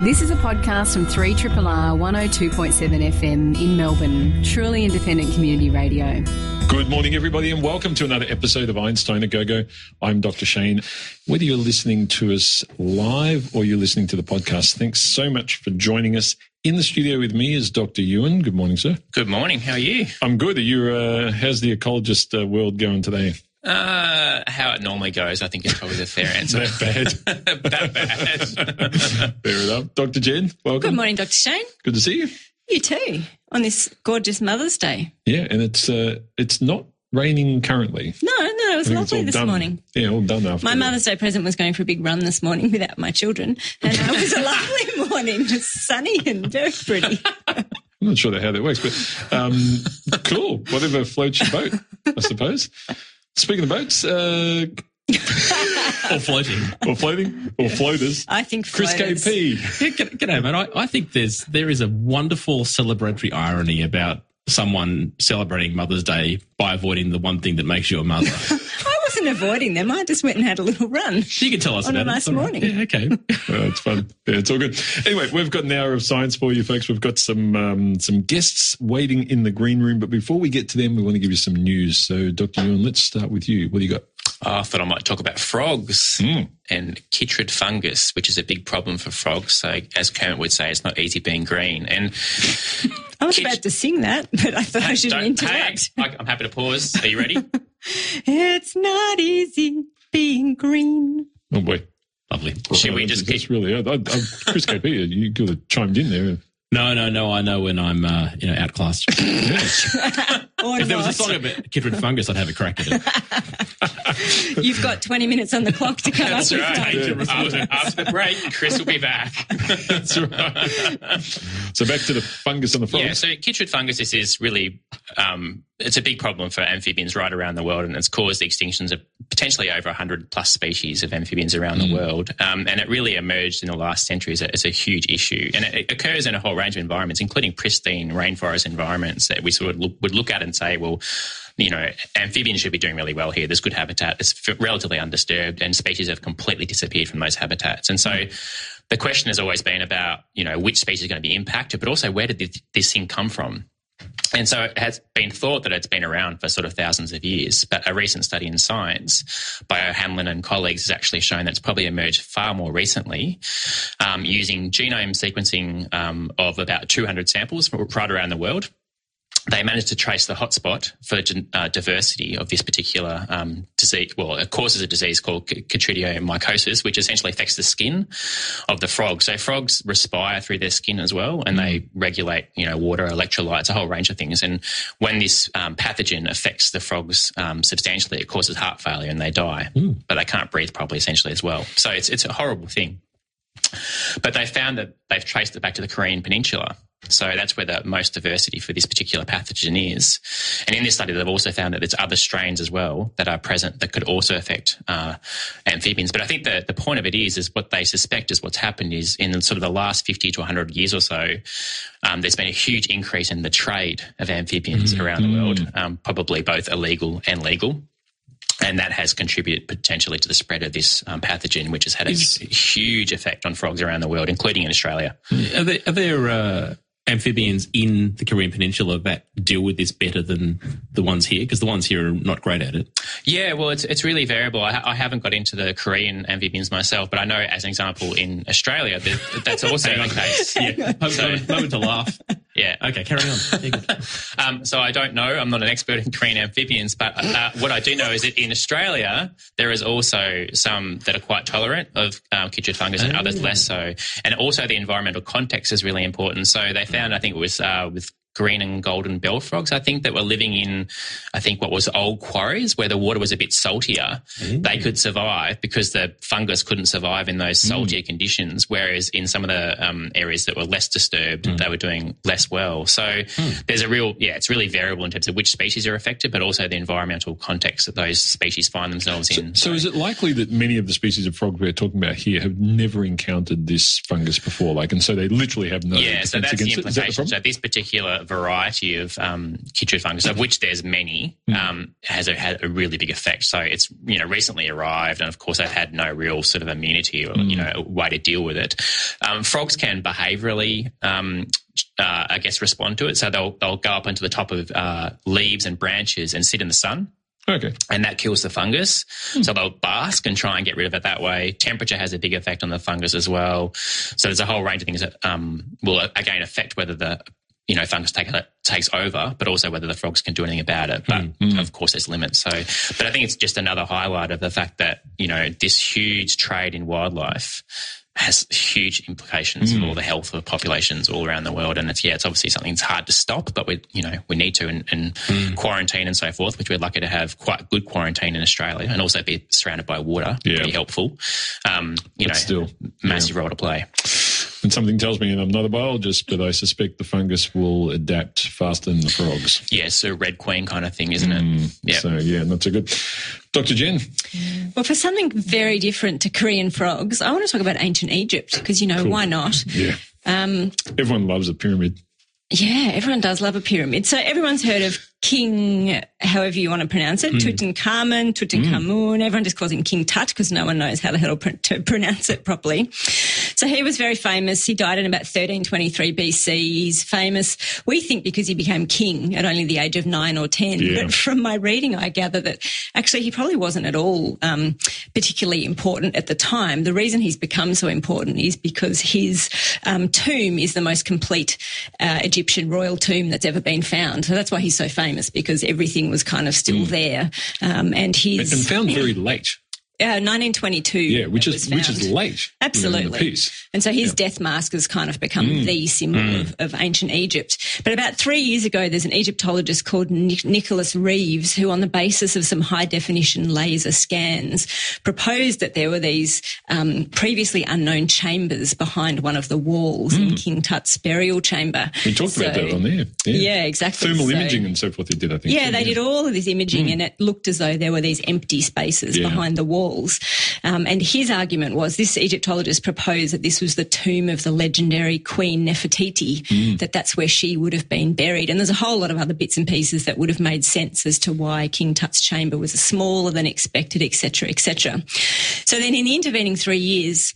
This is a podcast from 3RRR 102.7 FM in Melbourne, truly independent community radio. Good morning, everybody, and welcome to another episode of Einstein a Go Go. I'm Dr. Shane. Whether you're listening to us live or you're listening to the podcast, thanks so much for joining us. In the studio with me is Dr. Ewan. Good morning, sir. Good morning. How are you? I'm good. Are you? Uh, how's the ecologist uh, world going today? Uh, how it normally goes, I think is probably the fair answer. that bad. that bad. fair enough. Dr. Jen, welcome. Good morning, Dr. Shane. Good to see you. You too, on this gorgeous Mother's Day. Yeah, and it's uh, it's not raining currently. No, no, it was lovely this done. morning. Yeah, all done after. My Mother's Day present was going for a big run this morning without my children, and it was a lovely morning. just sunny and very pretty. I'm not sure how that works, but um, cool. Whatever floats your boat, I suppose. Speaking of boats, uh, or floating, or floating, or floaters. I think Chris floaters. KP. Yeah, g'day, mate. I, I think there's there is a wonderful celebratory irony about someone celebrating Mother's Day by avoiding the one thing that makes you a mother. I wasn't avoiding them. I just went and had a little run. She can tell us On a about nice it. It's all right. morning. Yeah, okay. Oh, it's fun. Yeah, it's all good. Anyway, we've got an hour of science for you folks. We've got some um, some guests waiting in the green room, but before we get to them, we want to give you some news. So, Dr. Ewan, let's start with you. What do you got? Oh, I thought I might talk about frogs Mm. and chytrid fungus, which is a big problem for frogs. So, as Kermit would say, it's not easy being green. And I was about to sing that, but I thought I shouldn't Don't- hey. I- I'm happy to pause. Are you ready? It's not easy being green. Oh boy, Lovely. Should we just That's keep? really I, I, I, Chris KP? You could have chimed in there. No, no, no. I know when I'm uh, you know outclassed. Or if there was a not. song about chytrid fungus, I'd have a crack at it. You've got 20 minutes on the clock to come That's up with right. one. After, after the break, Chris will be back. That's right. so back to the fungus on the frogs. Yeah, so chytrid fungus is, is really um, it's a big problem for amphibians right around the world, and it's caused the extinctions of potentially over 100 plus species of amphibians around the world. Um, and it really emerged in the last century as a, as a huge issue, and it, it occurs in a whole range of environments, including pristine rainforest environments that we sort of look, would look at and say, well. You know, amphibians should be doing really well here. There's good habitat. It's relatively undisturbed, and species have completely disappeared from those habitats. And so, the question has always been about, you know, which species are going to be impacted, but also where did this, thing come from? And so it has been thought that it's been around for sort of thousands of years. But a recent study in Science by O'Hanlon and colleagues has actually shown that it's probably emerged far more recently um, using genome sequencing um, of about 200 samples right around the world. They managed to trace the hotspot for uh, diversity of this particular um, disease. Well, it causes a disease called chytridiomycosis, which essentially affects the skin of the frog. So frogs respire through their skin as well, and they regulate, you know, water, electrolytes, a whole range of things. And when this um, pathogen affects the frogs um, substantially, it causes heart failure and they die. But they can't breathe properly, essentially, as well. So it's it's a horrible thing. But they found that they've traced it back to the Korean Peninsula. So that's where the most diversity for this particular pathogen is. And in this study, they've also found that there's other strains as well that are present that could also affect uh, amphibians. But I think the, the point of it is, is what they suspect is what's happened is in sort of the last 50 to 100 years or so, um, there's been a huge increase in the trade of amphibians around the world, um, probably both illegal and legal. And that has contributed potentially to the spread of this um, pathogen, which has had a Is- huge effect on frogs around the world, including in Australia. Are there, are there uh, amphibians in the Korean Peninsula that deal with this better than the ones here? Because the ones here are not great at it. Yeah, well, it's it's really variable. I, I haven't got into the Korean amphibians myself, but I know, as an example, in Australia, that, that's also the case. Yeah, moment, moment to laugh. Yeah. Okay, carry on. Um, so I don't know. I'm not an expert in Korean amphibians, but uh, what I do know is that in Australia there is also some that are quite tolerant of um, chytrid fungus and others less so. And also the environmental context is really important. So they found, I think it was uh, with green and golden bell frogs, I think, that were living in, I think, what was old quarries where the water was a bit saltier. They could mm. survive because the fungus couldn't survive in those mm. saltier conditions. Whereas in some of the um, areas that were less disturbed, mm. they were doing less well. So hmm. there's a real, yeah, it's really variable in terms of which species are affected, but also the environmental context that those species find themselves in. So is it likely that many of the species of frog we're talking about here have never encountered this fungus before? Like, and so they literally have no yeah, so that's the against it? Is that the implication. so this particular variety of um, chytrid fungus, of which there's many, um, has a, had a really big effect. So it's you know recently arrived, and of course they've had no real sort of immunity or you know way to deal with it. Um, frogs can behaviourally. Um, uh, I guess respond to it, so they'll they'll go up onto the top of uh, leaves and branches and sit in the sun, Okay. and that kills the fungus. So they'll bask and try and get rid of it that way. Temperature has a big effect on the fungus as well. So there's a whole range of things that um, will again affect whether the you know fungus take, takes over, but also whether the frogs can do anything about it. But hmm. Hmm. of course, there's limits. So, but I think it's just another highlight of the fact that you know this huge trade in wildlife has huge implications for hmm. all the health of populations all around the world. And it's yeah, it's obviously something that's hard to stop, but we you know we need to and, and quarantine and so forth, which we're lucky to have quite good quarantine in Australia, and also be surrounded by water, Yeah. pretty helpful. Um, you But know, still, massive role to play. And something tells me, and I'm not a biologist, but I suspect the fungus will adapt faster than the frogs. Yeah, so Red Queen kind of thing, isn't it? Yeah. So yeah, not so good. Dr. Jen, Well, for something very different to Korean frogs, I want to talk about ancient Egypt because, you know, why not? yeah, Um, everyone loves a pyramid. yeah, everyone does love a pyramid. So everyone's heard of King, however you want to pronounce it, Tutankhamun, Tutankhamun. Everyone just calls him King Tut because no one knows how the hell to pronounce it properly. So he was very famous. He died in about 1323 BC. He's famous, we think, because he became king at only the age of nine or 10. Yeah. But from my reading, I gather that actually he probably wasn't at all um, particularly important at the time. The reason he's become so important is because his um, tomb is the most complete uh, Egyptian royal tomb that's ever been found. So that's why he's so famous because everything was kind of still there. Um, and his And found very late. Uh, 1922. Yeah, which is which is late. you know, in the Absolutely. piece. And so his death mask has kind of become Mm. the symbol of, of ancient Egypt. But about three years ago, there's an Egyptologist called Nic- Nicholas Reeves who, on the basis of some high definition laser scans, proposed that there were these um, previously unknown chambers behind one of the walls in King Tut's burial chamber. We Mm. talked about that on there. Yeah, exactly. Thermal So- imaging and so forth. They did, I think. yeah, they did all of this imaging, and it looked as though there were these empty spaces Yeah. behind the walls. Um, and his argument was this Egyptologist proposed that this was the tomb of the legendary Queen Nefertiti, that that's where she would have been buried. And there's a whole lot of other bits and pieces that would have made sense as to why King Tut's chamber was smaller than expected, etc., etc. So then, in the intervening three years,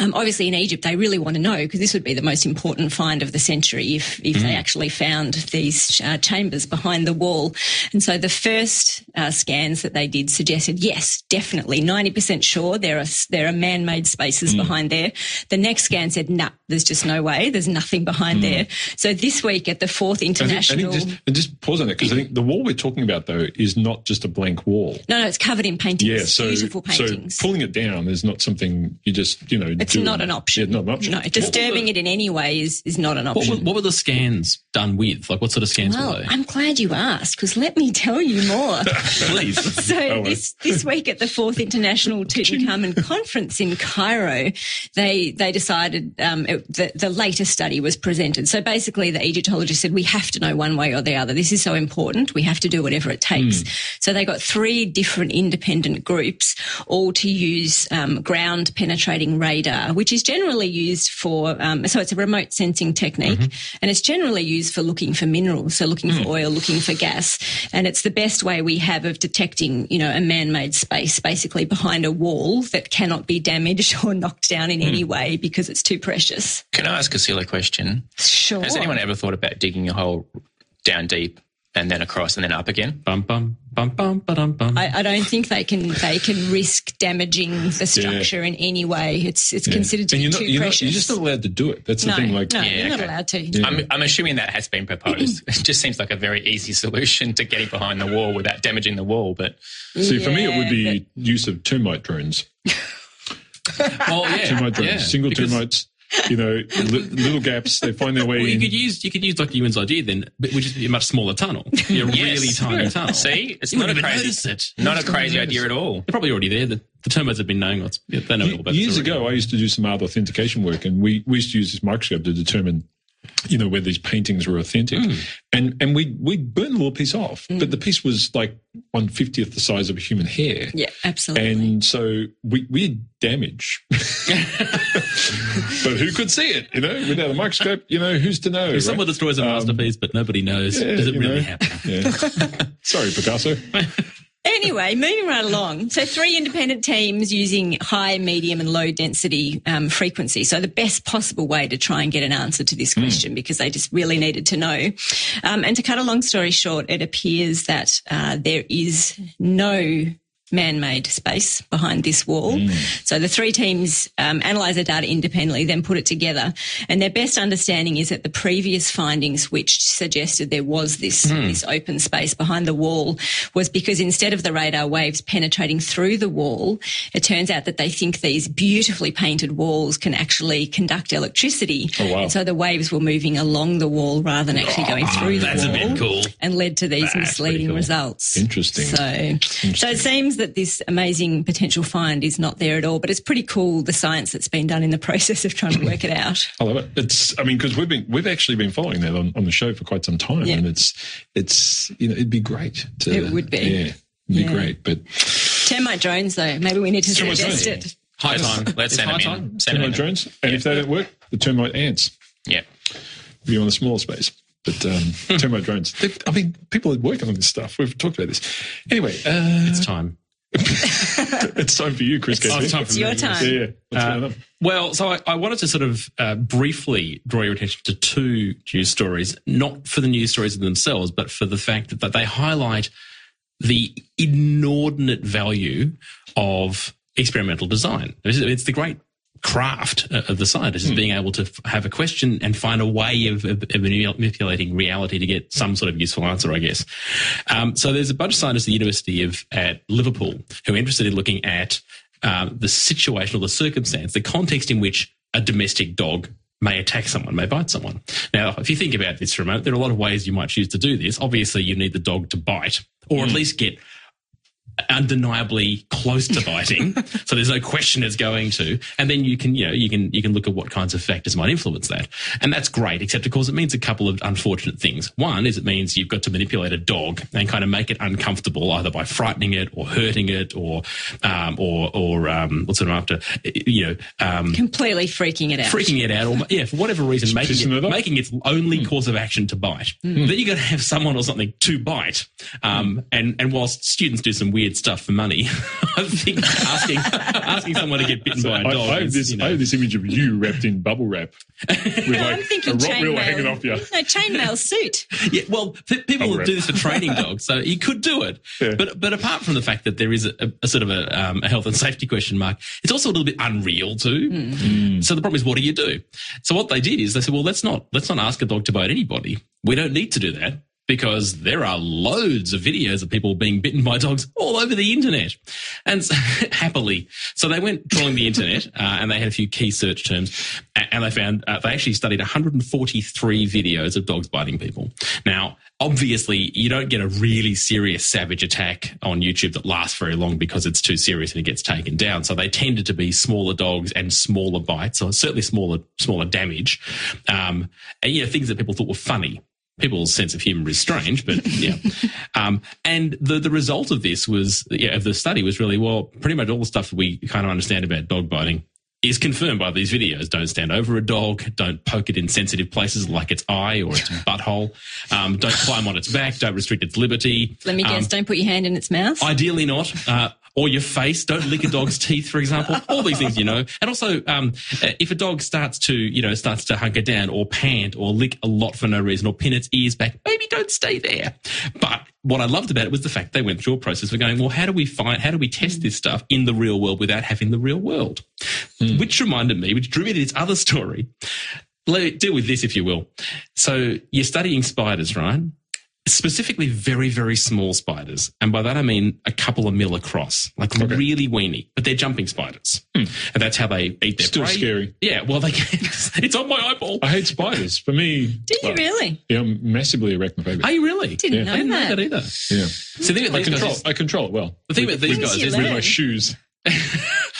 um, obviously, in Egypt, they really want to know because this would be the most important find of the century if if they actually found these uh, chambers behind the wall. And so the first uh, scans that they did suggested, yes, definitely, ninety percent sure there are there are man-made spaces behind there. The next scan said, nah, there's just no way, there's nothing behind there. So this week at the fourth I think, I international. think just, and just pause on that because I think the wall we're talking about though is not just a blank wall. no, no, it's covered in paintings. Yeah, so beautiful paintings. so pulling it down is not something you just you know. It's not an option. Not an option. No, disturbing it in any way is, is not an What option. were, what were the scans done with? Like, what sort of scans Well, were they? I'm glad you asked because let me tell you more. Please. so well. this this week at the fourth International Tutankhamun Conference in Cairo, they they decided um, it, the the latest study was presented. So basically, the Egyptologist said we have to know one way or the other. This is so important. We have to do whatever it takes. So they got three different independent groups, all to use um, ground penetrating radar, which is generally used for. Um, so it's a remote sensing technique, mm-hmm. and it's generally used for looking for minerals, so looking for mm. oil, looking for gas, and it's the best way we have of detecting, you know, a man-made space, basically behind a wall that cannot be damaged or knocked down in mm. any way because it's too precious. Can I ask a silly question? Sure. Has anyone ever thought about digging a hole down deep and then across and then up again? Bum bum bum bum ba-dum, bum. I, I don't think they can they can risk damaging the structure in any way. It's it's Yeah. considered to and be you're not, too you're, not, you're just not allowed to do it. That's the thing. Like, no, Yeah, you're not okay. allowed to. I'm, I'm assuming that has been proposed. it just seems like a very easy solution to getting behind the wall without damaging the wall. But see, for me, it would Yeah, be use of termite drones. oh yeah, Termite drones, yeah. single Because- termites. You know, li- little gaps. They find their way Well, you in. could use you could use Dr. Ewan's idea then, but which is a much smaller tunnel. Yeah, a Yes. really tiny tunnel. See, it's you not a crazy, it. not a crazy idea at all. They're probably already there. The, the termites have been knowing what's. They know all about Years ago, I used to do some art authentication work, and we, we used to use this microscope to determine you know, where these paintings were authentic. Hmm. And and we we burned the little piece off, but hmm. the piece was like one fiftieth the size of a human hair. Yeah, absolutely. And so we, we had damage. but who could see it? You know, without a microscope, you know, who's to know? If right? someone destroys a masterpiece, um, but nobody knows, yeah, does it really know. happen? Yeah. Sorry, Picasso. Anyway, moving right along. So, three independent teams using high, medium, and low density um, frequency. So, the best possible way to try and get an answer to this question because they just really needed to know. Um, and to cut a long story short, it appears that uh, there is no man-made space behind this wall. So the three teams um, analyse the data independently, then put it together, and their best understanding is that the previous findings, which suggested there was this this open space behind the wall, was because instead of the radar waves penetrating through the wall, it turns out that they think these beautifully painted walls can actually conduct electricity. Oh, wow. And so the waves were moving along the wall rather than actually going through the That's a wall bit cool. and led to these That's misleading cool. results. Interesting. So, so it seems that this amazing potential find is not there at all, but it's pretty cool the science that's been done in the process of trying to work it out. I love it. It's, I mean, because we've been, we've actually been following that on, on the show for quite some time, Yeah. and it's, it's, you know, it'd be great. To, It would be. yeah, it'd be Yeah. great. But Termite drones, though, maybe we need to Termite suggest drones. it. High time. Let's It's send high them time. in. Send them termite in. drones, and if they don't work, the termite ants. Yeah. Be on a smaller space. But um, termite drones. They've- I mean, people are working on this stuff. We've talked about this. Anyway, uh, It's time. it's time for you, Chris. KP. it's time It's for your time. Yeah, yeah. Uh. Well, so I, I wanted to sort of uh, briefly draw your attention to two news stories, not for the news stories themselves, but for the fact that, that they highlight the inordinate value of experimental design. It's, it's the great craft uh, of the scientist is being able to f- have a question and find a way of, of, of manipulating reality to get some sort of useful answer, I guess. Um, so there's a bunch of scientists at the University of at Liverpool who are interested in looking at um, the situation or the circumstance, the context in which a domestic dog may attack someone, may bite someone. Now, if you think about this for a moment, there are a lot of ways you might choose to do this. Obviously, you need the dog to bite, or at least get undeniably close to biting. so there's no question it's going to. And then you can, you know, you can, you can look at what kinds of factors might influence that. And that's great, except of course it means a couple of unfortunate things. One is it means you've got to manipulate a dog and kind of make it uncomfortable either by frightening it or hurting it or, um, or, or, um, what's it after, you know, um, Completely freaking it out. freaking it out, or yeah, for whatever reason, making it, it making its only course of action to bite. Then you've got to have someone or something to bite. Um, and and whilst students do some weird stuff for money, I think asking asking someone to get bitten by a dog I have is, this. you know, I have this image of you wrapped in bubble wrap with No, like I'm thinking a rottweiler hanging chainmail. off you. No, chainmail suit. Yeah, well, p- people will do this for training dogs, so you could do it. Yeah. But but apart from the fact that there is a, a sort of a, um, a health and safety question mark, it's also a little bit unreal too. So the problem is, what do you do? So what they did is they said, well, let's not let's not ask a dog to bite anybody. We don't need to do that. Because there are loads of videos of people being bitten by dogs all over the internet, and so, happily, so they went trawling the internet uh, and they had a few key search terms, and they found uh, they actually studied 143 videos of dogs biting people. Now, obviously, you don't get a really serious savage attack on YouTube that lasts very long because it's too serious and it gets taken down. So they tended to be smaller dogs and smaller bites, or certainly smaller smaller damage, um, and you know things that people thought were funny. People's sense of humor is strange, but yeah. Um, and the the result of this was, yeah, of the study was really well, pretty much all the stuff that we kind of understand about dog biting is confirmed by these videos. Don't stand over a dog. Don't poke it in sensitive places like its eye or its butthole. Um, don't climb on its back. Don't restrict its liberty. Let me guess, Um, don't put your hand in its mouth. Ideally not. Uh, or your face. Don't lick a dog's teeth, for example. All these things, you know. And also, um, if a dog starts to, you know, starts to hunker down or pant or lick a lot for no reason or pin its ears back, maybe don't stay there. But what I loved about it was the fact they went through a process of going, well, how do we find, how do we test this stuff in the real world without having the real world? Which reminded me, which drew me to this other story. Let, deal with this, if you will. So you're studying spiders, right? Specifically very, very small spiders. And by that, I mean a couple of mil across, like really weeny, but they're jumping spiders. Hmm. And that's how they eat their Still prey. scary. Yeah. Well, they can, it's on my eyeball. I hate spiders. For me, Do you well, really? Yeah, I'm massively arachnophobia. Are you really? Didn't Yeah. know I didn't know that. that either. yeah, So the thing about I these control. guys is, I control it well. the thing about these guys is with my shoes.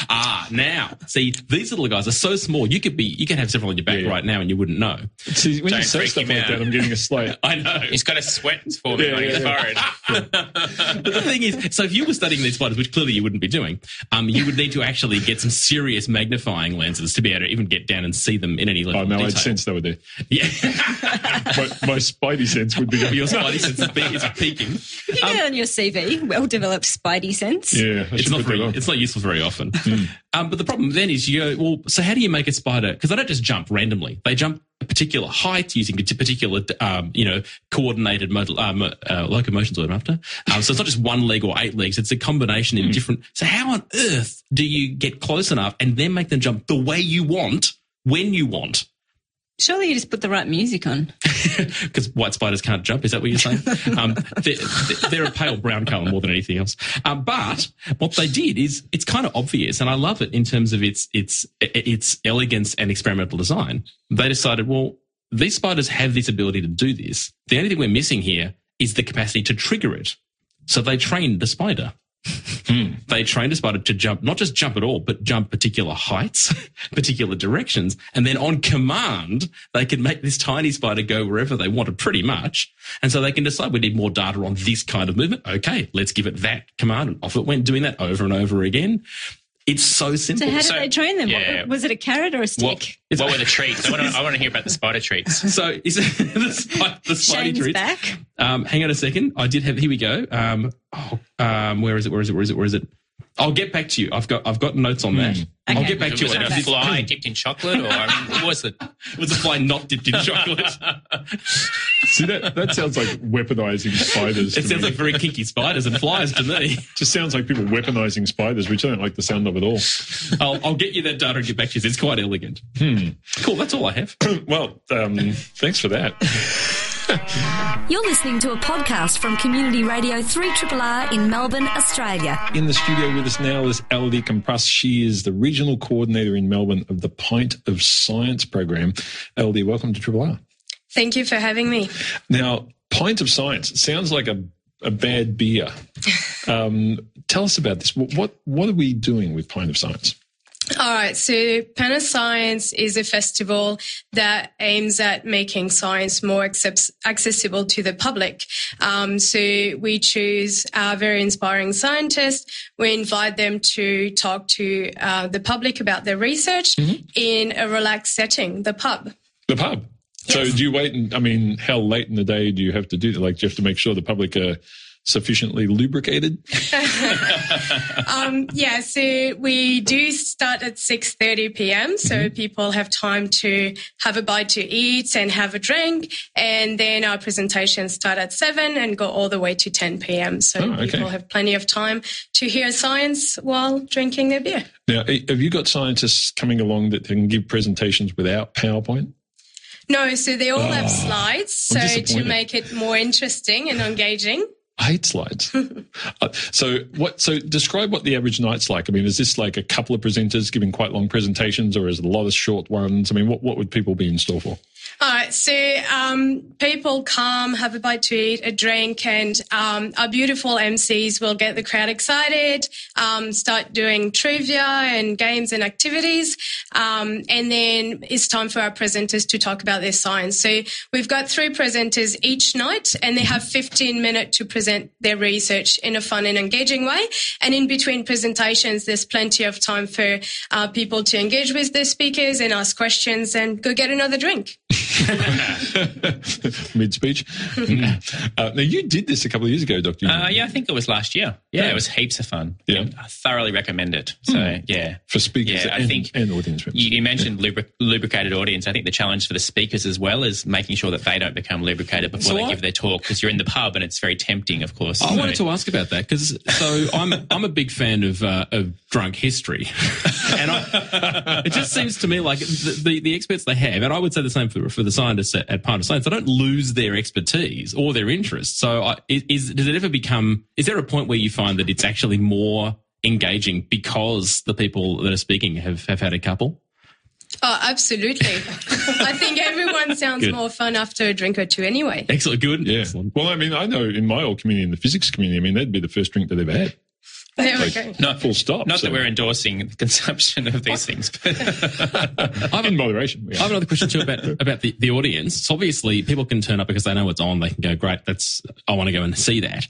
Ah, now see these little guys are so small. You could be, you could have several on your back Yeah. right now, and you wouldn't know. See, when you Don't say freak stuff like out. that, I'm getting a slight. I know. He's got a sweat forming Yeah, on his yeah, forehead. But the thing is, so if you were studying these spiders, which clearly you wouldn't be doing, um, you would need to actually get some serious magnifying lenses to be able to even get down and see them in any level Oh of no. I'd sense they were there. Yeah, My, my spidey sense would be. your spidey sense is, pe- is peaking. If you get on your CV, well developed spidey sense. Yeah, I It's not put very, that on. it's not useful very often. Um, but the problem then is you go, well, so how do you make a spider? Because they don't just jump randomly. They jump a particular height using a particular, um, you know, coordinated modal, um, uh, locomotions what I'm after. Um, so it's not just one leg or eight legs. It's a combination in different. So how on earth do you get close enough and then make them jump the way you want when you want? Surely you just put the right music on. because white spiders can't jump. Is that what you're saying? um, they're, they're a pale brown color more than anything else. Um, but what they did is it's kind of obvious, and I love it in terms of its its its elegance and experimental design. They decided, well, these spiders have this ability to do this. The only thing we're missing here is the capacity to trigger it. So they trained the spider. Hmm. They trained a spider to jump, not just jump at all, but jump particular heights, particular directions. And then on command, they can make this tiny spider go wherever they wanted pretty much. And so they can decide we need more data on this kind of movement. Okay, let's give it that command. And off it went doing that over and over again. It's so simple. So how did So- they train them? What- was it a carrot or a stick? What, what were the treats? I want to I want to hear about the spider treats. So is it the, spi- the spidey Shane's treats? back. Um, hang on a second. I did have. Here we go. Um, oh, um, where is it? Where is it? Where is it? Where is it? I'll get back to you. I've got. I've got notes on that. Hmm. I'll get back to Was you. it a fly hmm. dipped in chocolate, or I mean, what was it? was a fly not dipped in chocolate? See that that sounds like weaponizing spiders. it to sounds me. like very kinky spiders and flies to me. just sounds like people weaponizing spiders, which I don't like the sound of at all. I'll, I'll get you that data and get back to you. It's quite elegant. Hmm. Cool. That's all I have. well, um, thanks for that. You're listening to a podcast from Community Radio 3RR in Melbourne, Australia. In the studio with us now is Elodie Compras. She is the regional coordinator in Melbourne of the Pint of Science program. Elodie, welcome to Triple R. Thank you for having me. Now, Pint of Science sounds like a, a bad beer. Um, tell us about this. What, what what are we doing with Pint of Science? All right, so Pint of Science is a festival that aims at making science more accept- accessible to the public. Um, so we choose uh, very inspiring scientists. We invite them to talk to uh, the public about their research in a relaxed setting, the pub. The pub. So do you wait? And, I mean, how late in the day do you have to do that? Like, do you have to make sure the public are sufficiently lubricated? Um, yeah, so we do start at 6.30 p.m. So people have time to have a bite to eat and have a drink. And then our presentations start at 7 and go all the way to 10 p.m. So Oh, okay. people have plenty of time to hear science while drinking their beer. Now, eh, have you got scientists coming along that can give presentations without PowerPoint? No, so they all have slides. So to make it more interesting and engaging. I hate slides. Uh, so what? So describe what the average night's like. I mean, is this like a couple of presenters giving quite long presentations, or is it a lot of short ones? I mean, what what would people be in store for? All right, so um, people come, have a bite to eat, a drink, and um, our beautiful MCs will get the crowd excited, um, start doing trivia and games and activities, um, and then it's time for our presenters to talk about their science. So we've got three presenters each night, and they have 15 minutes to present their research in a fun and engaging way. And in between presentations, there's plenty of time for uh, people to engage with the speakers and ask questions and go get another drink. Mid speech. uh, now you did this a couple of years ago, Doctor. Uh, yeah, I think it was last year. Yeah, Yeah. it was heaps of fun. Yeah. And I thoroughly recommend it. So yeah. for speakers Yeah, I think and audience members. You, you mentioned lubri- lubricated audience. I think the challenge for the speakers as well is making sure that they don't become lubricated before So they I- give their talk because you're in the pub and it's very tempting, of course. I So- wanted to ask about that because so I'm I'm a big fan of uh, of drunk history, and I, it just seems to me like the, the the experts they have, and I would say the same for for the scientists at, at Pint of Science. They don't lose their expertise or their interest. So I, is does it ever become? Is there a point where you find that it's actually more engaging because the people that are speaking have have had a couple? Oh, absolutely. I think everyone sounds Good. more fun after a drink or two anyway. Excellent, good, yeah. excellent. Well, I mean, I know in my old community, in the physics community, I mean, that'd be the first drink that they've had. There we go. Not full stop. Not So- that we're endorsing the consumption of these things, but in moderation. we I have another question too about about the, the audience. So obviously, people can turn up because they know it's on. They can go, great, that's I want to go and see that.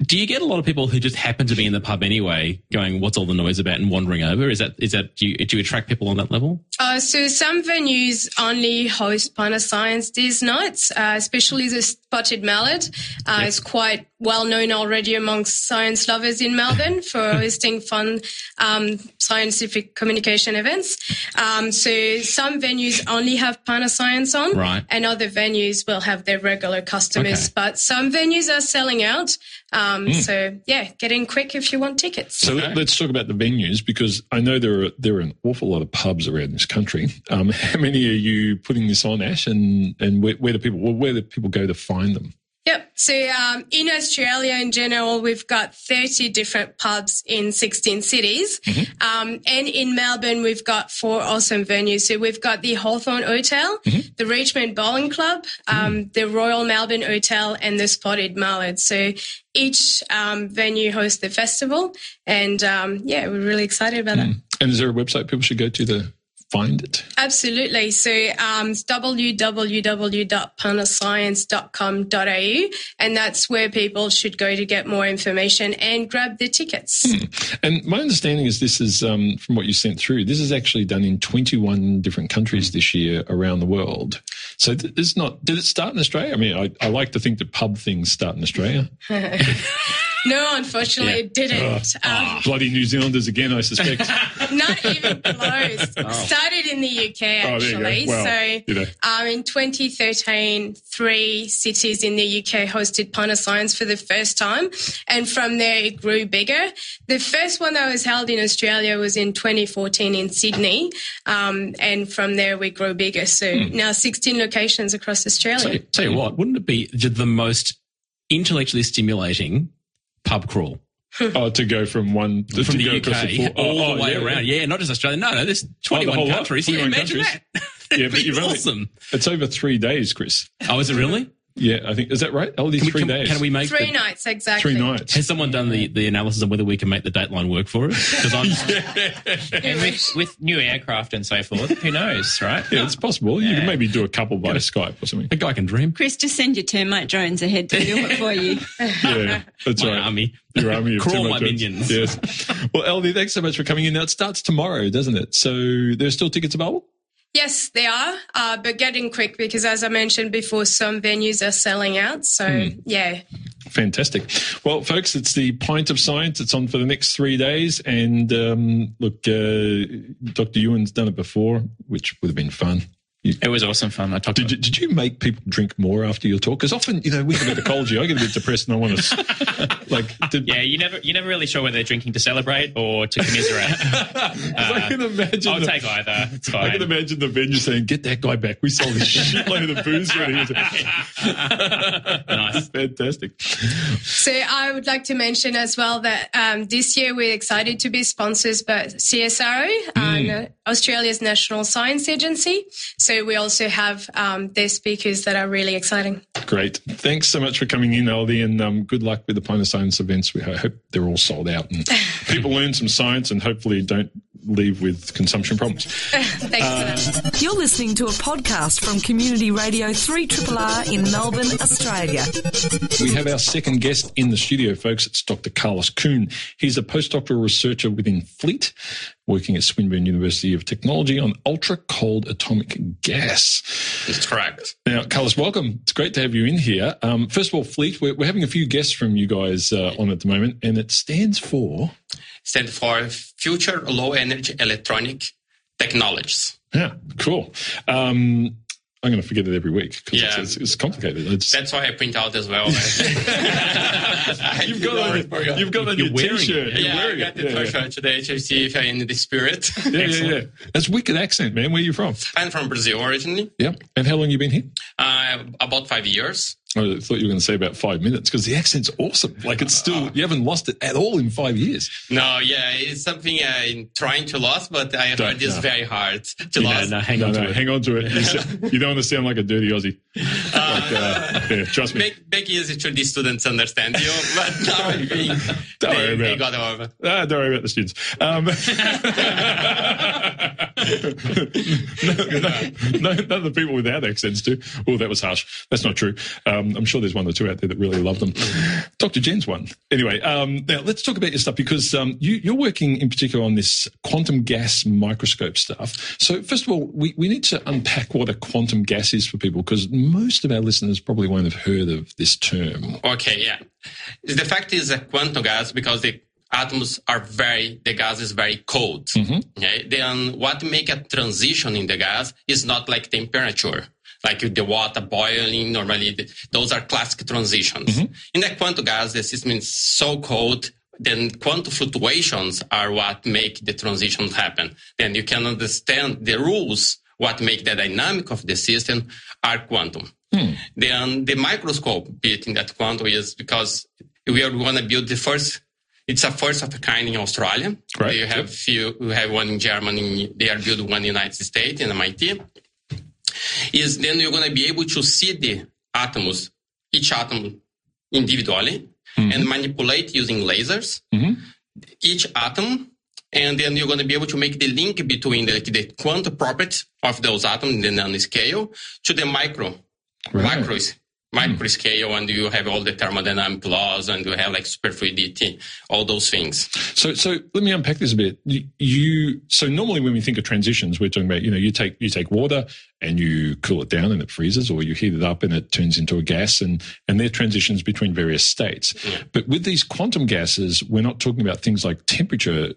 Do you get a lot of people who just happen to be in the pub anyway, going, "What's all the noise about?" and wandering over? Is that is that do you, do you attract people on that level? Uh, so some venues only host Pint of Science these nights, uh, especially the spotted Mallard. Uh, It's quite well known already amongst science lovers in Melbourne for hosting fun um, scientific communication events. Um, so some venues only have Pint of Science on, Right. and other venues will have their regular customers. Okay. But some venues are selling out. Um, So yeah, get in quick if you want tickets. So let's talk about the venues because I know there are there are an awful lot of pubs around this country. Um, how many are you putting this on, Ash? And and where, where do people well, where do people go to find them? Yep. So um, in Australia in general, we've got 30 different pubs in 16 cities. Um, and in Melbourne, we've got four awesome venues. So we've got the Hawthorn Hotel, the Richmond Bowling Club, um, the Royal Melbourne Hotel, and the Spotted Mallard. So each um, venue hosts the festival. And um, yeah, we're really excited about that. And is there a website people should go to to find it? Absolutely. So um, it's www.pintofscience.com.au, and that's where people should go to get more information and grab the tickets. And my understanding is this is um, from what you sent through. This is actually done in 21 different countries this year around the world. So th- it's not. Did it start in Australia? I mean, I, I like to think that pub things start in Australia. No, unfortunately, it didn't. Um, Bloody New Zealanders again, I suspect. not even close. Started in the UK actually. Oh, there you go. actually. Well, so you know. um, in 2013, three cities in the UK hosted Pint of Science for the first time, and from there it grew bigger. The first one that was held in Australia was in 2014 in Sydney, um, and from there we grew bigger. So Hmm. now 16 locations across Australia. You, tell you what, wouldn't it be the most intellectually stimulating pub crawl hmm. oh, to go from one to, from to the go across UK full- all oh, the way yeah, around? yeah. Yeah, not just Australia. No, no, there's Oh, the 21 lot, countries. Yeah, imagine countries. that. Yeah, but be you've only- awesome. It's over three days, Chris. Oh, is it really? Yeah, I think is that right? Only Can we, three can, days. can we make Three the, nights exactly. three nights? Has someone done the, the analysis on whether we can make the dateline work for us? Because I'm and with, with new aircraft and so forth, who knows, right? Yeah, it's possible. You can maybe do a couple by Skype or something. a guy can dream. Chris, just send your termite drones ahead to do it for you. Yeah, that's My right. army. Your army of Crawl Timber my Jones. minions. Yes. Well, Elodie, thanks so much for coming in. Now it starts tomorrow, doesn't it? So there's still tickets available. Yes, they are, uh, but getting quick because, as I mentioned before, some venues are selling out. So, yeah, Fantastic. Well, folks, it's the Pint of Science. It's on for the next three days. And um, look, uh, Dr. Ewan's done it before, which would have been fun. You- It was awesome fun. I talked Did you, did you make people drink more after your talk? Because often, you know, we get a bit of cold I get a bit depressed and I want to, like, did, Yeah, you never you're never really sure whether they're drinking to celebrate or to commiserate. I can imagine. I'll the- take either. It's I can imagine the venue saying, "Get that guy back. We sold a shitload of the booze already." Nice. Fantastic. So I would like to mention as well that um, this year we're excited to be sponsors by CSIRO, uh, Australia's National Science Agency. So we also have um, their speakers that are really exciting. Great. Thanks so much for coming in, Elodie, and um, good luck with the Pint of Science events. We hope they're all sold out and people learn some science and hopefully don't leave with consumption problems. Thanks for that. You're listening to a podcast from Community Radio 3RR in Melbourne, Australia. We have our second guest in the studio, folks. It's Dr. Carlos Kuhn. He's a postdoctoral researcher within Fleet, working at Swinburne University of Technology on ultra cold atomic gas. That's correct. Now, Carlos, welcome. It's great to have you in here. Um, first of all, Fleet, we're, we're having a few guests from you guys uh, on at the moment, and it stands for. Stand for Future Low Energy Electronic Technologies. Yeah, cool. Um, I'm going to forget it every week because Yeah. it's, it's, it's complicated. It's, That's why I print out as well. you've got it on, your- you've got it on You're your wearing it. t-shirt. You're yeah, I got the Yeah, yeah. t-shirt today to see if I'm in the spirit. Yeah, yeah, yeah. That's wicked accent, man. Where are you from? I'm from Brazil originally, Yeah. And how long you been here? uh, about five years. I thought you were going to say about five minutes because the accent's awesome. Like it's still, you haven't lost it at all in five years. No, yeah, it's something I'm trying to lose, but I Don't- heard it's no. very hard to No, lose. no, hang on no, to it. hang on to it. You, sa- you don't want to sound like a dirty Aussie. Uh, uh, yeah, trust me. Make, make easy to the students understand you, but now I think Don't worry they, they about got over. Ah, don't worry about the students. Um, no, no, none of the people without accents do. Oh, that was harsh. That's not true. Um, I'm sure there's one or two out there that really love them. Dr. Jen's one. Anyway, um, now let's talk about your stuff because um, you, you're working in particular on this quantum gas microscope stuff. So, first of all, we, we need to unpack what a quantum gas is for people because most of our listeners probably won't have heard of this term. Okay, yeah. The fact is a quantum gas because the atoms are very, the gas is very cold. Okay? Then what make a transition in the gas is not like temperature. Like the water boiling, normally the, those are classic transitions. Mm-hmm. In the quantum gas, the system is so cold, then quantum fluctuations are what make the transitions happen. Then you can understand the rules, what make the dynamic of the system are quantum. Hmm. Then the microscope bit in that quantum is because we are going to build the first. It's a first of a kind in Australia. Right. You have few. We have one in Germany. They are building one in the United States in MIT. Is then you're going to be able to see the atoms, each atom individually, and manipulate using lasers each atom. And then you're going to be able to make the link between the, the quantum properties of those atoms in the nanoscale to the micro Right. macro micro hmm. scale and you have all the thermodynamic laws and you have like superfluidity all those things So, so let me unpack this a bit. You, so normally when we think of transitions, we're talking about, you know, you take, you take water and you cool it down and it freezes or you heat it up and it turns into a gas and, and they're transitions between various states. But with these quantum gases, we're not talking about things like temperature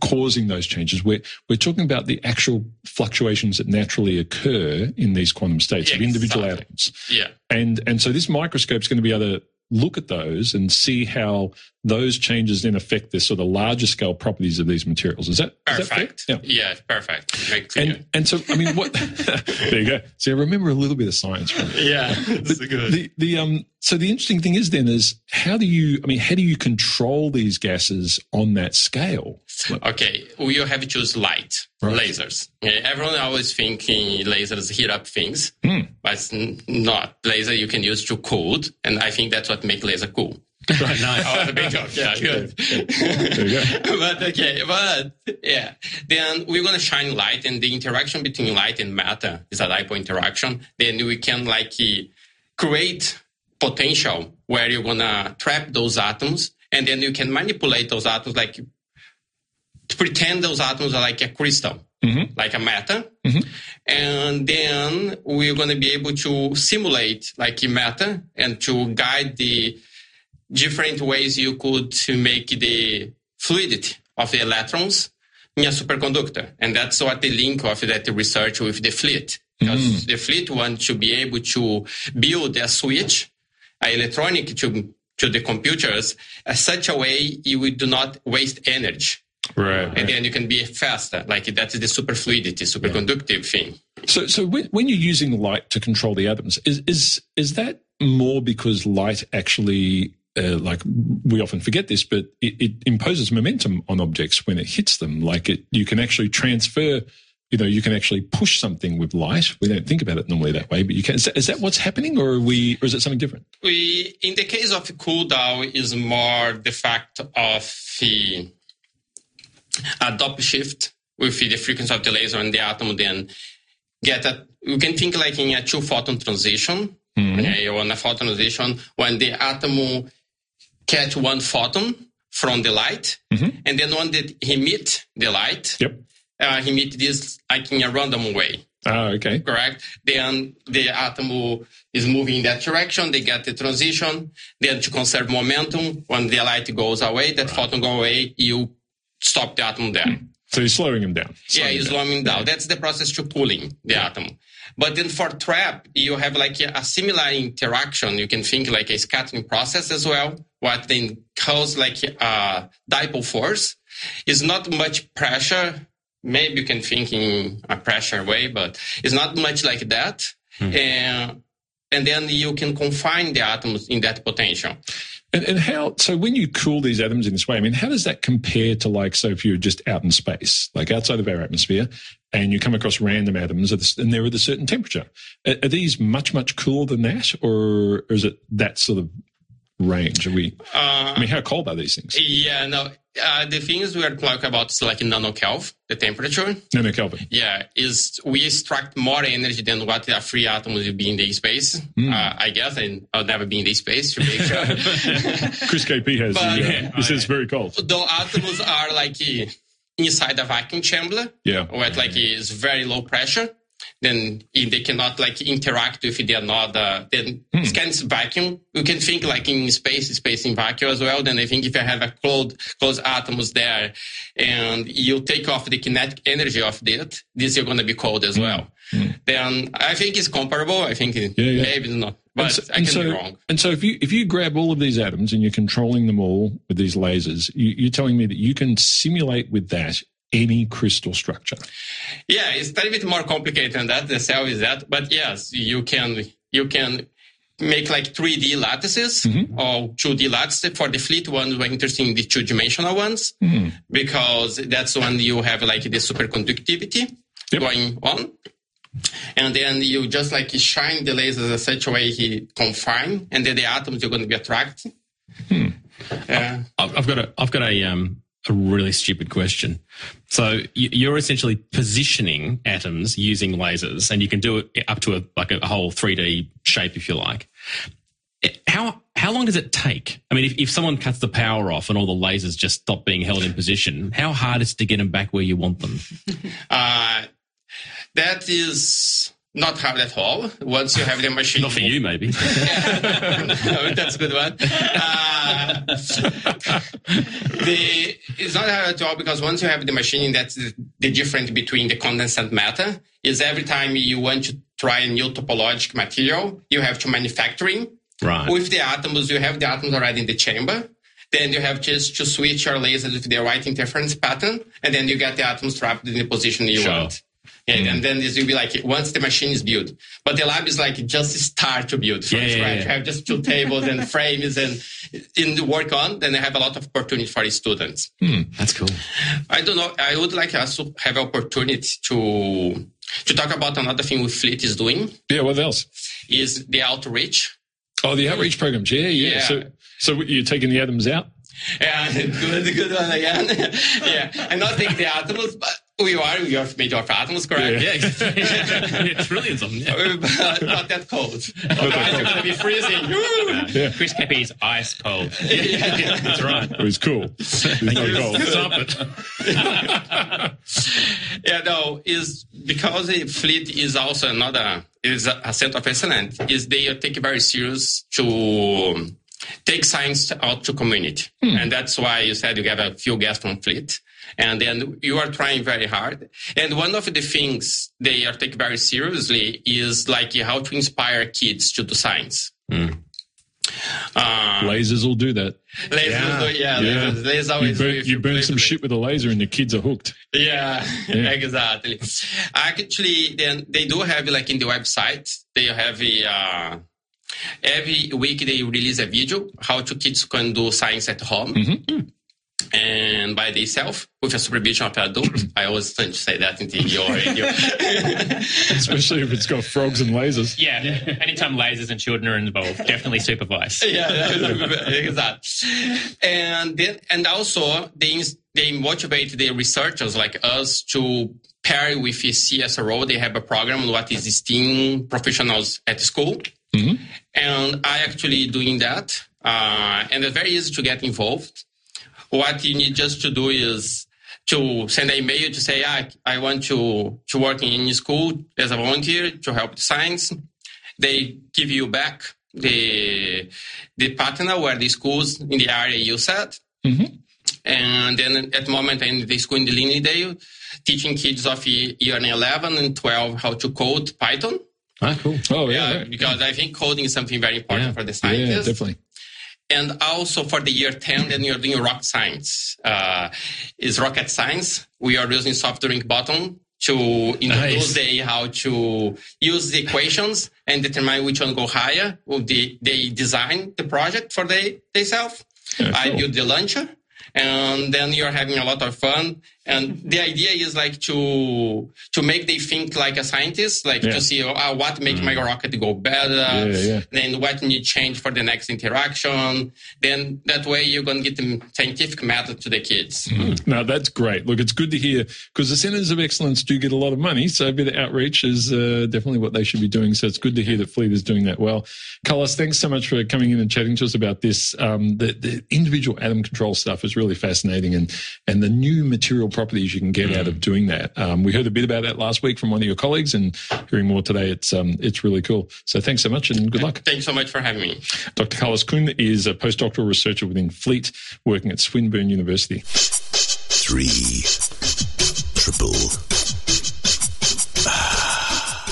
causing those changes. We're, we're talking about the actual fluctuations that naturally occur in these quantum states of individual Exactly. atoms. yeah And and so this microscope is going to be able to look at those and see how those changes then affect the sort of larger scale properties of these materials. Is that is that perfect Yeah. yeah perfect very clear And and so I mean what there you go. So I remember a little bit of science from it. yeah that's good The the um so the interesting thing is then is how do you I mean how do you control these gases on that scale? okay we have to choose light Right. lasers everyone always thinking lasers heat up things Hmm. but it's not laser you can use to cool and i think that's what makes laser cool Right, nice. Oh, the big joke. Yeah, good. There you go. but okay, but yeah, then we're gonna shine light, and the interaction between light and matter is a dipole interaction. Then we can like create potential where you're gonna trap those atoms, and then you can manipulate those atoms like to pretend those atoms are like a crystal, mm-hmm. like a matter. Mm-hmm. And then we're going to be able to simulate like a matter and to guide the different ways you could to make the fluidity of the electrons in a superconductor. And that's what the link of that research with the fleet. Mm-hmm. Because the fleet wants to be able to build a switch, a electronic to, to the computers, in such a way you do not waste energy. Right. And then you can be faster. Like that's the superfluidity, superconductive thing. So, so when, when you're using light to control the atoms, is is is that more because light actually, uh, like we often forget this, but it, it imposes momentum on objects when it hits them. Like it, you can actually transfer. You know, you can actually push something with light. We don't think about it normally that way, but you can. Is that, is that what's happening, or are we, or is it something different? We, in the case of cool down, is more the fact of the a Doppler shift with the frequency of the laser and the atom. Then get a. You can think like in a two photon transition. Okay, or in a photon transition when the atom catch one photon from the light, and then when they emit the light, Yep. uh, emit this like in a random way Ah, okay. correct? Then the atom is moving in that direction. They get the transition. Then to conserve momentum, when the light goes away, that photon go away, you stop the atom there. So you're slowing him down. Yeah, you're Slowing it's them down. slowing down. That's the process to cooling the atom. But then for trap, you have like a, similar interaction. You can think like a scattering process as well. What then cause like a dipole force is not much pressure. Maybe you can think in a pressure way, but it's not much like that. And, and then you can confine the atoms in that potential. And, and how, so when you cool these atoms in this way, I mean, how does that compare to like, so if you're just out in space, like outside of our atmosphere, and you come across random atoms and they're at a certain temperature. Are, are these much, much cooler than that, or is it that sort of range? Are we, Uh, I mean, how cold are these things? yeah, no. Uh, the things we are talking about is like nanokelvin, the temperature. No, no, Kelvin. Yeah, is we extract more energy than what a free atom will be in the space. Hmm. Uh, I guess, and I'll never be in the space to make sure. Chris KP has But- the, uh, Yeah. this is very cold. the atoms are like uh, inside a vacuum chamber, Yeah. where it like is very low pressure. Then they cannot like interact with the another. Then Hmm. it's kind of vacuum. You can think like in space, space in vacuum as well. Then I think if you have a closed closed atoms there, and you take off the kinetic energy of it, this is going to be cold as well. Then I think it's comparable. I think Hmm. Yeah, yeah. maybe not, but and so, I can so, be wrong. and so if you if you grab all of these atoms and you're controlling them all with these lasers, you, you're telling me that you can simulate with that any crystal structure. Yeah, it's a little bit more complicated than that. The cell is that, but yes, you can you can make like 3D lattices mm-hmm. or 2D lattices. For the fleet ones, we're interested in the two dimensional ones because that's when you have like the superconductivity Yep. going on. And then you just like shine the lasers in such a way he confine, and then the atoms you're going to be attracted. Yeah. I've I've got a, I've got a, um, a really stupid question. So you- you're essentially positioning atoms using lasers, and you can do it up to a like a whole 3D shape if you like. How how long does it take? I mean, if, if someone cuts the power off and all the lasers just stop being held in position, how hard is it to get them back where you want them? Uh, that is not hard at all. Once you have the machine. Not for you, maybe. no, That's a good one. Uh, the, it's not hard at all because once you have the machine, that's the, the difference between the condensate matter. Is every time you want to try a new topologic material, you have to manufacturing. Right. With the atoms, you have the atoms already in the chamber. Then you have just to switch your lasers with the right interference pattern, and then you get the atoms trapped in the position you Sure. want. Yeah, mm. and then this will be like once the machine is built. But the lab is like just start to build from Yeah, yeah, scratch. yeah. You have just two tables and frames and in the work on, then I have a lot of opportunity for the students. Hmm, that's cool. I don't know. I would like us to have opportunity to to talk about another thing with Fleet is doing Yeah, what else? is the outreach. Oh, the outreach programs. Yeah, yeah. Yeah. So, so you're taking the atoms out? Yeah, good, good one again. yeah, and not take the atoms, but Oh, we are we are made of atoms, correct? Yeah, yeah, trillions of them. Yeah. Uh, but not that cold. Otherwise, you're gonna be freezing. Chris KP's ice cold. That's right. It was cool. It's not cold. Stop it. yeah, no, is because the fleet is also another is a, a center of excellence. Is they take it very serious to take science out to community, hmm. and that's why you said you have a few guests from fleet. And then you are trying very hard. And one of the things they are taking very seriously is like how to inspire kids to do science. Uh, Lasers will do that. lasers, Yeah. do- yeah, Yeah. lasers, lasers You always burn, you burn some shit with a laser and the kids are hooked. Yeah, Yeah. exactly. Actually, then they do have like in the website, they have a, uh, every week they release a video how to kids can do science at home. And by themselves with a supervision of adults. I always tend to say that in TV or radio. Especially if it's got frogs and lasers. Yeah, anytime lasers and children are involved, definitely supervise. yeah, exactly. And then, and also they they motivate the researchers like us to pair with a CSIRO. They have a program what is STEAM professionals at school, and I actually doing that. Uh, and it's very easy to get involved. What you need just to do is to send an email to say, ah, I want to, to work in any school as a volunteer to help with science. They give you back the, the partner where the schools in the area you said. And then at the moment in the school in the Lyndale, teaching kids of year 11 and 12 how to code Python. Ah, cool. Oh, yeah. Yeah, right. because I think coding is something very important Yeah. for the scientists. Yeah, definitely. And also for the year 10 then you're doing rock science. Uh, is rocket science. We are using soft drink button to introduce Nice. the how to use the equations and determine which one go higher. Well, they, they design the project for they themselves Yeah, i build the launcher. And then you're having a lot of fun And the idea is like to to make they think like a scientist, like Yeah. to see uh, what make my rocket go better, Yeah, yeah. then what need change for the next interaction. Then that way you're gonna get the scientific method to the kids. No, that's great. Look, it's good to hear because the Centres of Excellence do get a lot of money. So a bit of outreach is uh, definitely what they should be doing. So it's good to hear that Fleet is doing that well. Carlos, thanks so much for coming in and chatting to us about this. Um, the, the individual atom control stuff is really fascinating and, and the new material properties you can get out of doing that. Um, we heard a bit about that last week from one of your colleagues and hearing more today. It's, um, it's really cool. So thanks so much and good luck. Thanks so much for having me. Dr. Carlos Kuhn is a postdoctoral researcher within Fleet working at Swinburne University. Three. Triple.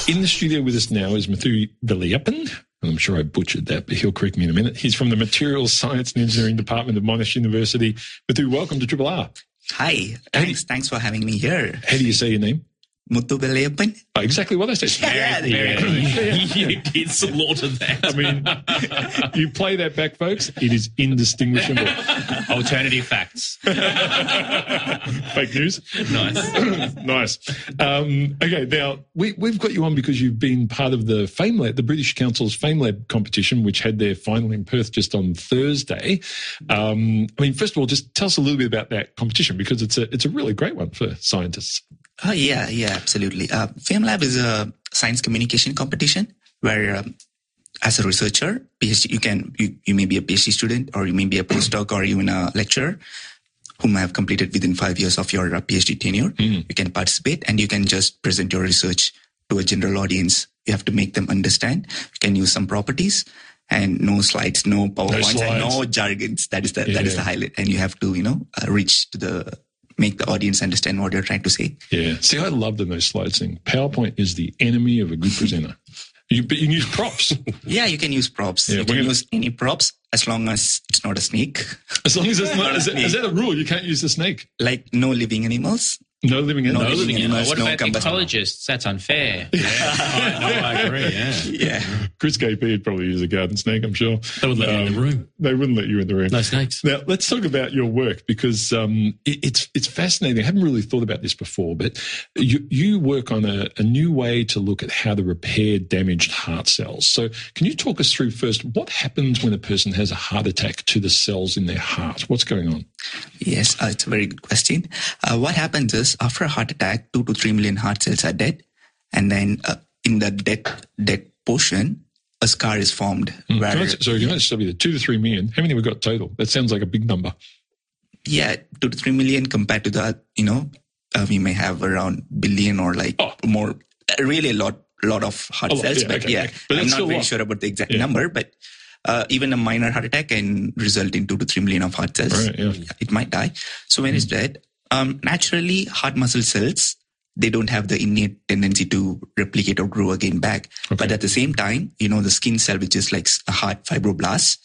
In the studio with us now is Mathu Veliapan. And I'm sure I butchered that, but he'll correct me in a minute. He's from the Materials Science and Engineering Department of Monash University. Mathu, welcome to Triple R. Hi, thanks, thanks for having me here. How do you say your name? Muthu Velayapan. Oh, exactly what I said. Yeah, there you go. you did slaughter that. I mean, you play that back, folks. It is indistinguishable. Alternative facts. Fake news. nice. nice. Um, okay, now we, we've got you on because you've been part of the FameLab, the British Council's FameLab competition, which had their final in Perth just on Thursday. Um, I mean, first of all, just tell us a little bit about that competition because it's a it's a really great one for scientists. Oh, yeah, yeah, absolutely. Uh, FameLab is a science communication competition where, um, as a researcher, PhD, you can you, you may be a PhD student or you may be a postdoc or even a lecturer whom have completed within five years of your uh, PhD tenure. You can participate and you can just present your research to a general audience. You have to make them understand. You can use some properties and no slides, no PowerPoints, and no jargons. That is the that is the highlight. And you have to you know uh, reach to the make the audience understand what you're trying to say. Yeah. See, I love the no slides thing. PowerPoint is the enemy of a good presenter. You, but you can use props Yeah, you can use props. Yeah, you can gonna- use any props as long as it's not a snake. as long as it's not. Not a Is, that- is that a rule? You can't use the snake. Like no living animals. No living in No no living living. animals. what no about combustible. ecologists? That's unfair. I, no, I agree. Yeah. Yeah. Chris KP would probably use a garden snake. I'm sure They would let you in the Um, room. They wouldn't let you in the room. No snakes. Now let's talk about your work because um, it, it's it's fascinating. I haven't really thought about this before, but you you work on a, a new way to look at how to repair damaged heart cells. So can you talk us through first what happens when a person has a heart attack to the cells in their heart? What's going on? Yes, uh, it's a very good question. Uh, what happens is after a heart attack, two to three million heart cells are dead, and then uh, in the dead dead portion, a scar is formed. Where, Can I, sorry, can I just stop you there? Two to three million. How many we got total? That sounds like a big number. yeah, two to three million compared to the you know uh, we may have around billion or like Oh. more. uh, Really, a lot lot of heart lot, cells, yeah, but okay, yeah. But I'm not very lot. sure about the exact Yeah. number, but. Uh, even a minor heart attack can result in two to three million of heart cells. Right, yeah. Mm. it might die. So when it's dead, um, naturally heart muscle cells, they don't have the innate tendency to replicate or grow again back. But at the same time, you know, the skin cell, which is like a heart fibroblast,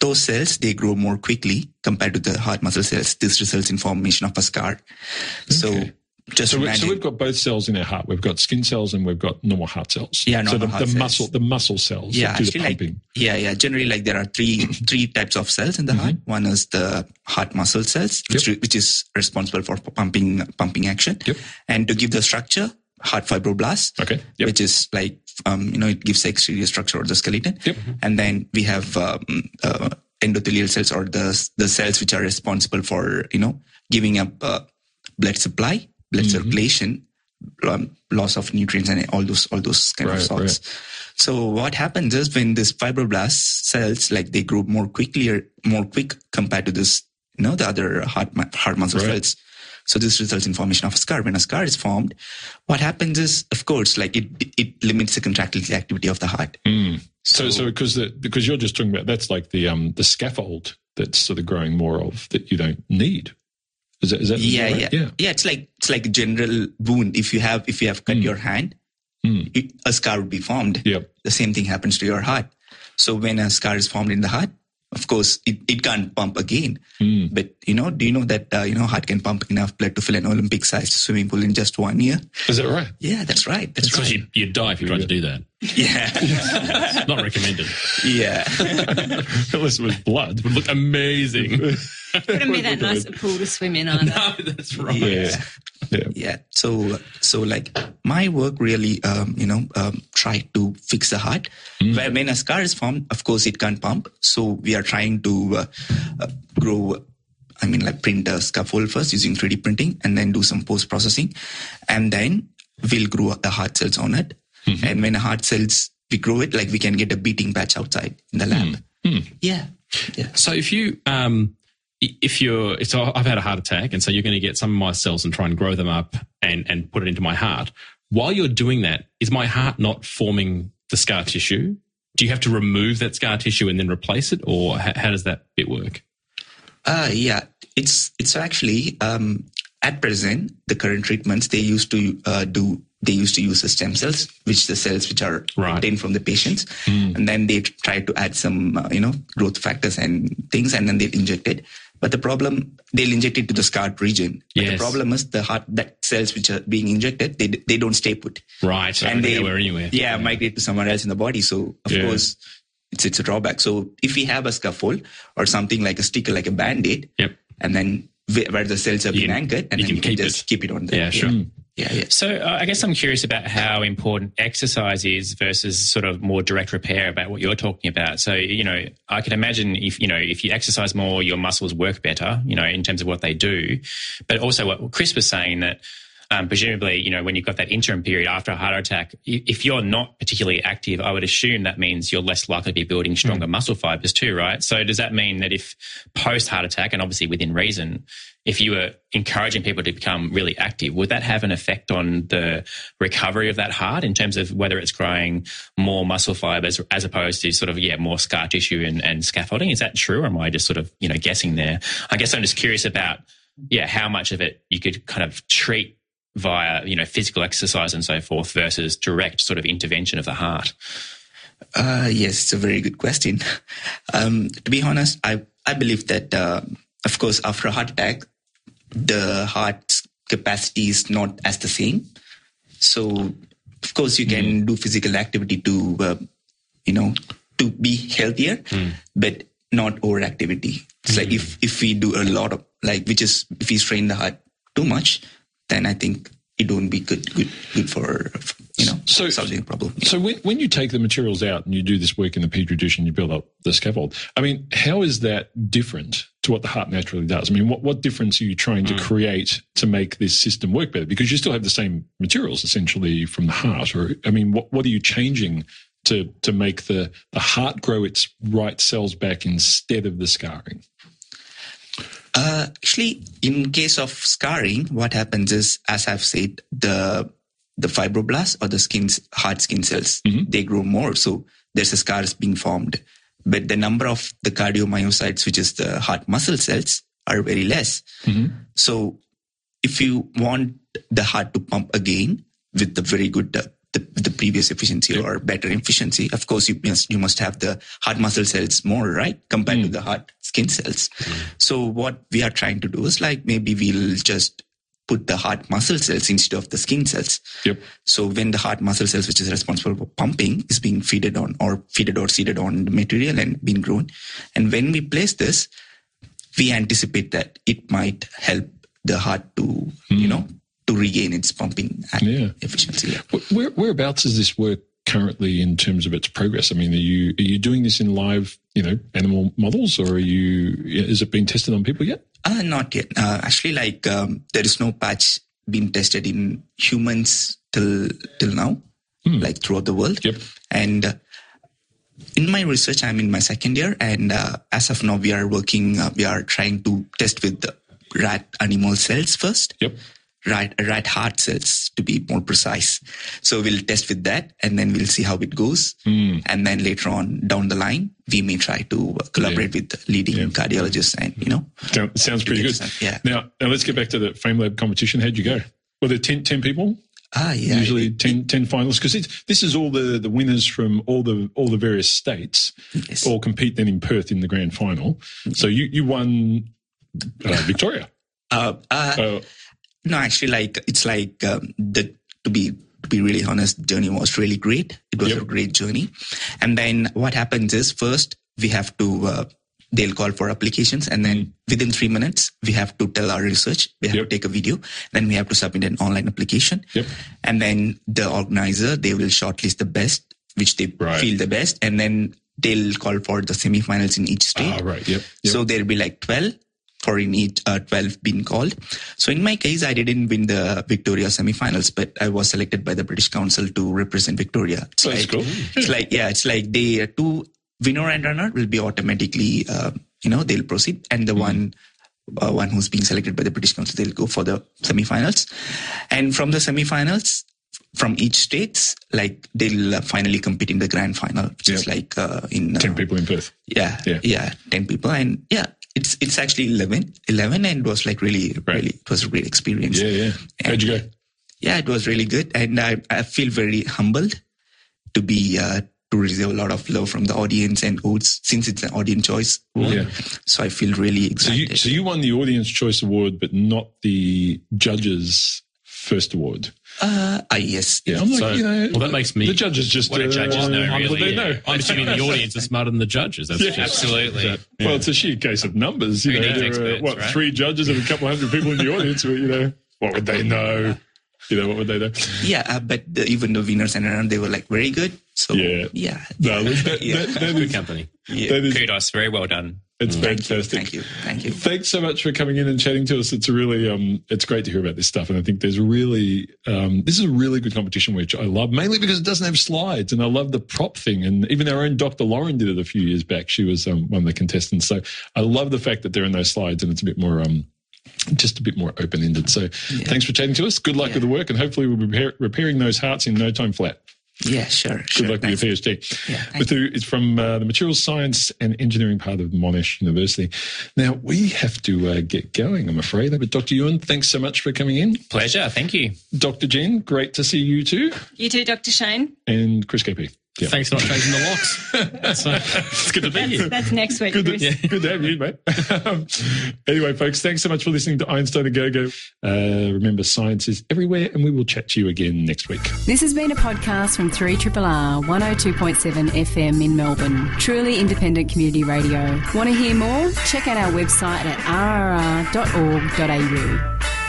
those cells, they grow more quickly compared to the heart muscle cells. This results in formation of a scar. So just So, we, so we've got both cells in our heart. We've got skin cells and we've got normal heart cells. Yeah, So the, normal heart the cells. muscle, the muscle cells yeah, that do the actually, like, pumping. yeah, yeah. Generally, like there are three three types of cells in the heart. Mm-hmm. One is the heart muscle cells, which, which is responsible for pumping pumping action, Yep. and to give the structure, heart fibroblasts, Okay. Yep. which is like um, you know it gives the exterior structure of the skeleton. Yep. And then we have um, uh, endothelial cells or the the cells which are responsible for you know giving up uh, blood supply, blood Mm-hmm. circulation, um, loss of nutrients, and all those all those kind Right, of thoughts. So what happens is when this fibroblast cells like they grow more quickly or more quick compared to this you know the other heart heart muscle Right. cells. So this results in formation of a scar. When a scar is formed, what happens is, of course, like it it limits the contractile activity of the heart. So, so because the, because you're just talking about that's like the um the scaffold that's sort of growing more of that you don't need. Is that is that yeah, that yeah, right? yeah? yeah. It's like it's like a general wound. If you have if you have cut hmm. your hand, hmm. it, a scar would be formed. Yep. The same thing happens to your heart. So when a scar is formed in the heart, of course it, it can't pump again. Hmm. But you know, do you know that uh, you know heart can pump enough blood to fill an Olympic-sized swimming pool in just one year? Is that right? Yeah, that's right. That's So right. you'd, you'd die if you tried to do that. Yeah, Not recommended. yeah. Unless it was blood. Would look amazing. Wouldn't be that nice a pool to swim in either. no, that's right. Yeah. Yeah. Yeah. So, so like my work really, um, you know, um, try to fix the heart. Where when a scar is formed, of course, it can't pump. So we are trying to uh, uh, grow. I mean, like print a scaffold first using 3D printing, and then do some post processing, and then we'll grow the heart cells on it. And when the heart cells we grow it, like we can get a beating patch outside in the lab. Yeah. Yeah. So if you um if you're so I've had a heart attack and so you're going to get some of my cells and try and grow them up and and put it into my heart. While you're doing that, is my heart not forming the scar tissue? Do you have to remove that scar tissue and then replace it, or how, how does that bit work? Uh, yeah, it's it's actually um, at present the current treatments they used to uh, do they used to use the stem cells, which the cells which are Right. obtained from the patients, and then they try to add some uh, you know growth factors and things, and then they inject it. But the problem they'll inject it to the scarred region. But the problem is the heart that cells which are being injected they they don't stay put Right, so and they anywhere, anywhere. yeah, migrate to somewhere else in the body. So of Yeah. course, it's it's a drawback. So if we have a scaffold or something like a sticker, like a band-aid, Yep. and then where, the cells are being can- anchored, and you then can you can just it. keep it on there. Yeah, sure. Yeah, yeah. So uh, I guess I'm curious about how important exercise is versus sort of more direct repair about what you're talking about. So, you know, I can imagine if, you know, if you exercise more, your muscles work better, you know, in terms of what they do. But also what Chris was saying that um, presumably, you know, when you've got that interim period after a heart attack, if you're not particularly active, I would assume that means you're less likely to be building stronger muscle fibers too, right? So does that mean that if post heart attack, and obviously within reason, if you were encouraging people to become really active, would that have an effect on the recovery of that heart in terms of whether it's growing more muscle fibers as opposed to sort of, yeah, more scar tissue and, and scaffolding? Is that true? Or am I just sort of, you know, guessing there? I guess I'm just curious about, yeah, how much of it you could kind of treat via, you know, physical exercise and so forth versus direct sort of intervention of the heart. Uh, yes, it's a very good question. Um, to be honest, I I believe that uh, of course after a heart attack, the heart's capacity is not as the same. So of course you can do physical activity to uh, you know to be healthier, but not overactivity. It's like if if we do a lot of like which is if we strain the heart too much, then I think it won't be good good good for you know So- solving the problem. So when, when you take the materials out and you do this work in the petri dish and you build up the scaffold, I mean, how is that different to what the heart naturally does? I mean, what, what difference are you trying to hmm. create to make this system work better? Because you still have the same materials essentially from the heart. Or I mean, what, what are you changing to to make the, the heart grow its right cells back instead of the scarring? Uh, actually, in case of scarring, what happens is, as I've said, the the fibroblasts or the skin's hard skin cells they grow more, so there's a scars being formed. But the number of the cardiomyocytes, which is the heart muscle cells, are very less. So, if you want the heart to pump again with the very good uh, the, the previous efficiency or better efficiency, of course you must you must have the heart muscle cells more, right, compared to mm. the heart skin cells. Mm. So what we are trying to do is like maybe we'll just put the heart muscle cells instead of the skin cells. Yep. So when the heart muscle cells, which is responsible for pumping, is being fed on or fed or seeded on the material and being grown, and when we place this, we anticipate that it might help the heart to, you mm. know, to regain its pumping Yeah. efficiency. Where, whereabouts is this work currently in terms of its progress? I mean, are you are you doing this in live, you know, animal models, or are you? Is it being tested on people yet? Uh, not yet. Uh, actually, like um, there is no patch being tested in humans till till now, like throughout the world. Yep. And uh, in my research, I'm in my second year, and uh, as of now, we are working. Uh, we are trying to test with the rat animal cells first. Yep. Rat rat heart cells to be more precise. So we'll test with that, and then we'll see how it goes. And then later on down the line, we may try to uh, collaborate with leading cardiologists and you know Sound- Sounds pretty good. Yeah. Now, now let's get back to the FameLab competition. How'd you go? Were there 10, 10 people? Ah, yeah. Usually 10, 10 finalists because this is all the, the winners from all the all the various states Yes. all compete then in Perth in the grand final. So you you won uh, Victoria. Uh, uh, Uh, no, actually, like it's like um, the to be to be really honest, journey was really great. It was Yep. a great journey. And then what happens is first we have to uh, they'll call for applications and then within three minutes we have to tell our research we have Yep. to take a video then we have to submit an online application Yep. and then the organizer they will shortlist the best which they Right. feel the best and then they'll call for the semifinals in each state Ah, right. Yep. yep. so there'll be like 12 for in each uh, 12 being called. So in my case, I didn't win the Victoria semifinals, but I was selected by the British Council to represent Victoria. It's like, cool. It's like, yeah, it's like the two winner and runner will be automatically, uh, you know, they'll proceed. And the one, uh, one who's being selected by the British Council, they'll go for the semifinals. And from the semifinals, from each states, like they'll uh, finally compete in the grand final, which is like uh, in uh, 10 people in Perth. yeah, Yeah. yeah, ten people, and yeah, it's it's actually 11, 11 and it was like really, Right. really, it was a great experience. Yeah, yeah. How'd you go? Yeah, it was really good, and I I feel very humbled to be uh, to receive a lot of love from the audience and votes since it's an audience choice. award. Yeah. So I feel really So you, excited. so you won the Audience Choice Award, but not the Judges' First Award. Uh, ah, yes, Yeah, I'm like, So, you know, well, that makes me- the judges just What do uh, judges know, what really? they know. I'm assuming the audience is smarter than the judges. That's Yeah. just- Absolutely. Well, it's a sheer case of numbers. You know, needs there are what right? three judges and a couple hundred people in the audience. You know, what would they know? You know, what would they know? yeah, uh, but the, even the winners and runner, they were like very good. So Yeah. yeah, No, that, Yeah. that, that Good is, company. yeah. that is Kudos. Very well done. It's Thank you, fantastic. thank you, thank you. Thanks so much for coming in and chatting to us. It's really, um, it's great to hear about this stuff, and I think there's really, um, this is a really good competition which I love, mainly because it doesn't have slides, and I love the prop thing. And even our own Dr. Lauren did it a few years back. She was um, one of the contestants, so I love the fact that there are no slides and it's a bit more, um, just a bit more open ended. So thanks for chatting to us. Good luck Yeah. with the work, and hopefully we'll be repair- repairing those hearts in no time flat. Yeah, sure, Good sure. luck with your PhD. Yeah, thank With the, it's from uh, the Materials Science and Engineering part of Monash University. Now, we have to uh, get going, I'm afraid. But Dr. Ewan, thanks so much for coming in. Pleasure. Thank you. Dr. Jen, great to see you too. You too, Dr. Shane. And Chris KP. Yeah. Thanks for not changing the locks. so, it's good to be here. That's next week, Good Chris. to, good to have you, mate. Um, anyway, folks, thanks so much for listening to Einstein A Go-Go. Uh, remember, science is everywhere, and we will chat to you again next week. This has been a podcast from 3RRR 102.7 FM in Melbourne. Truly independent community radio. Want to hear more? Check out our website at rrr.org.au.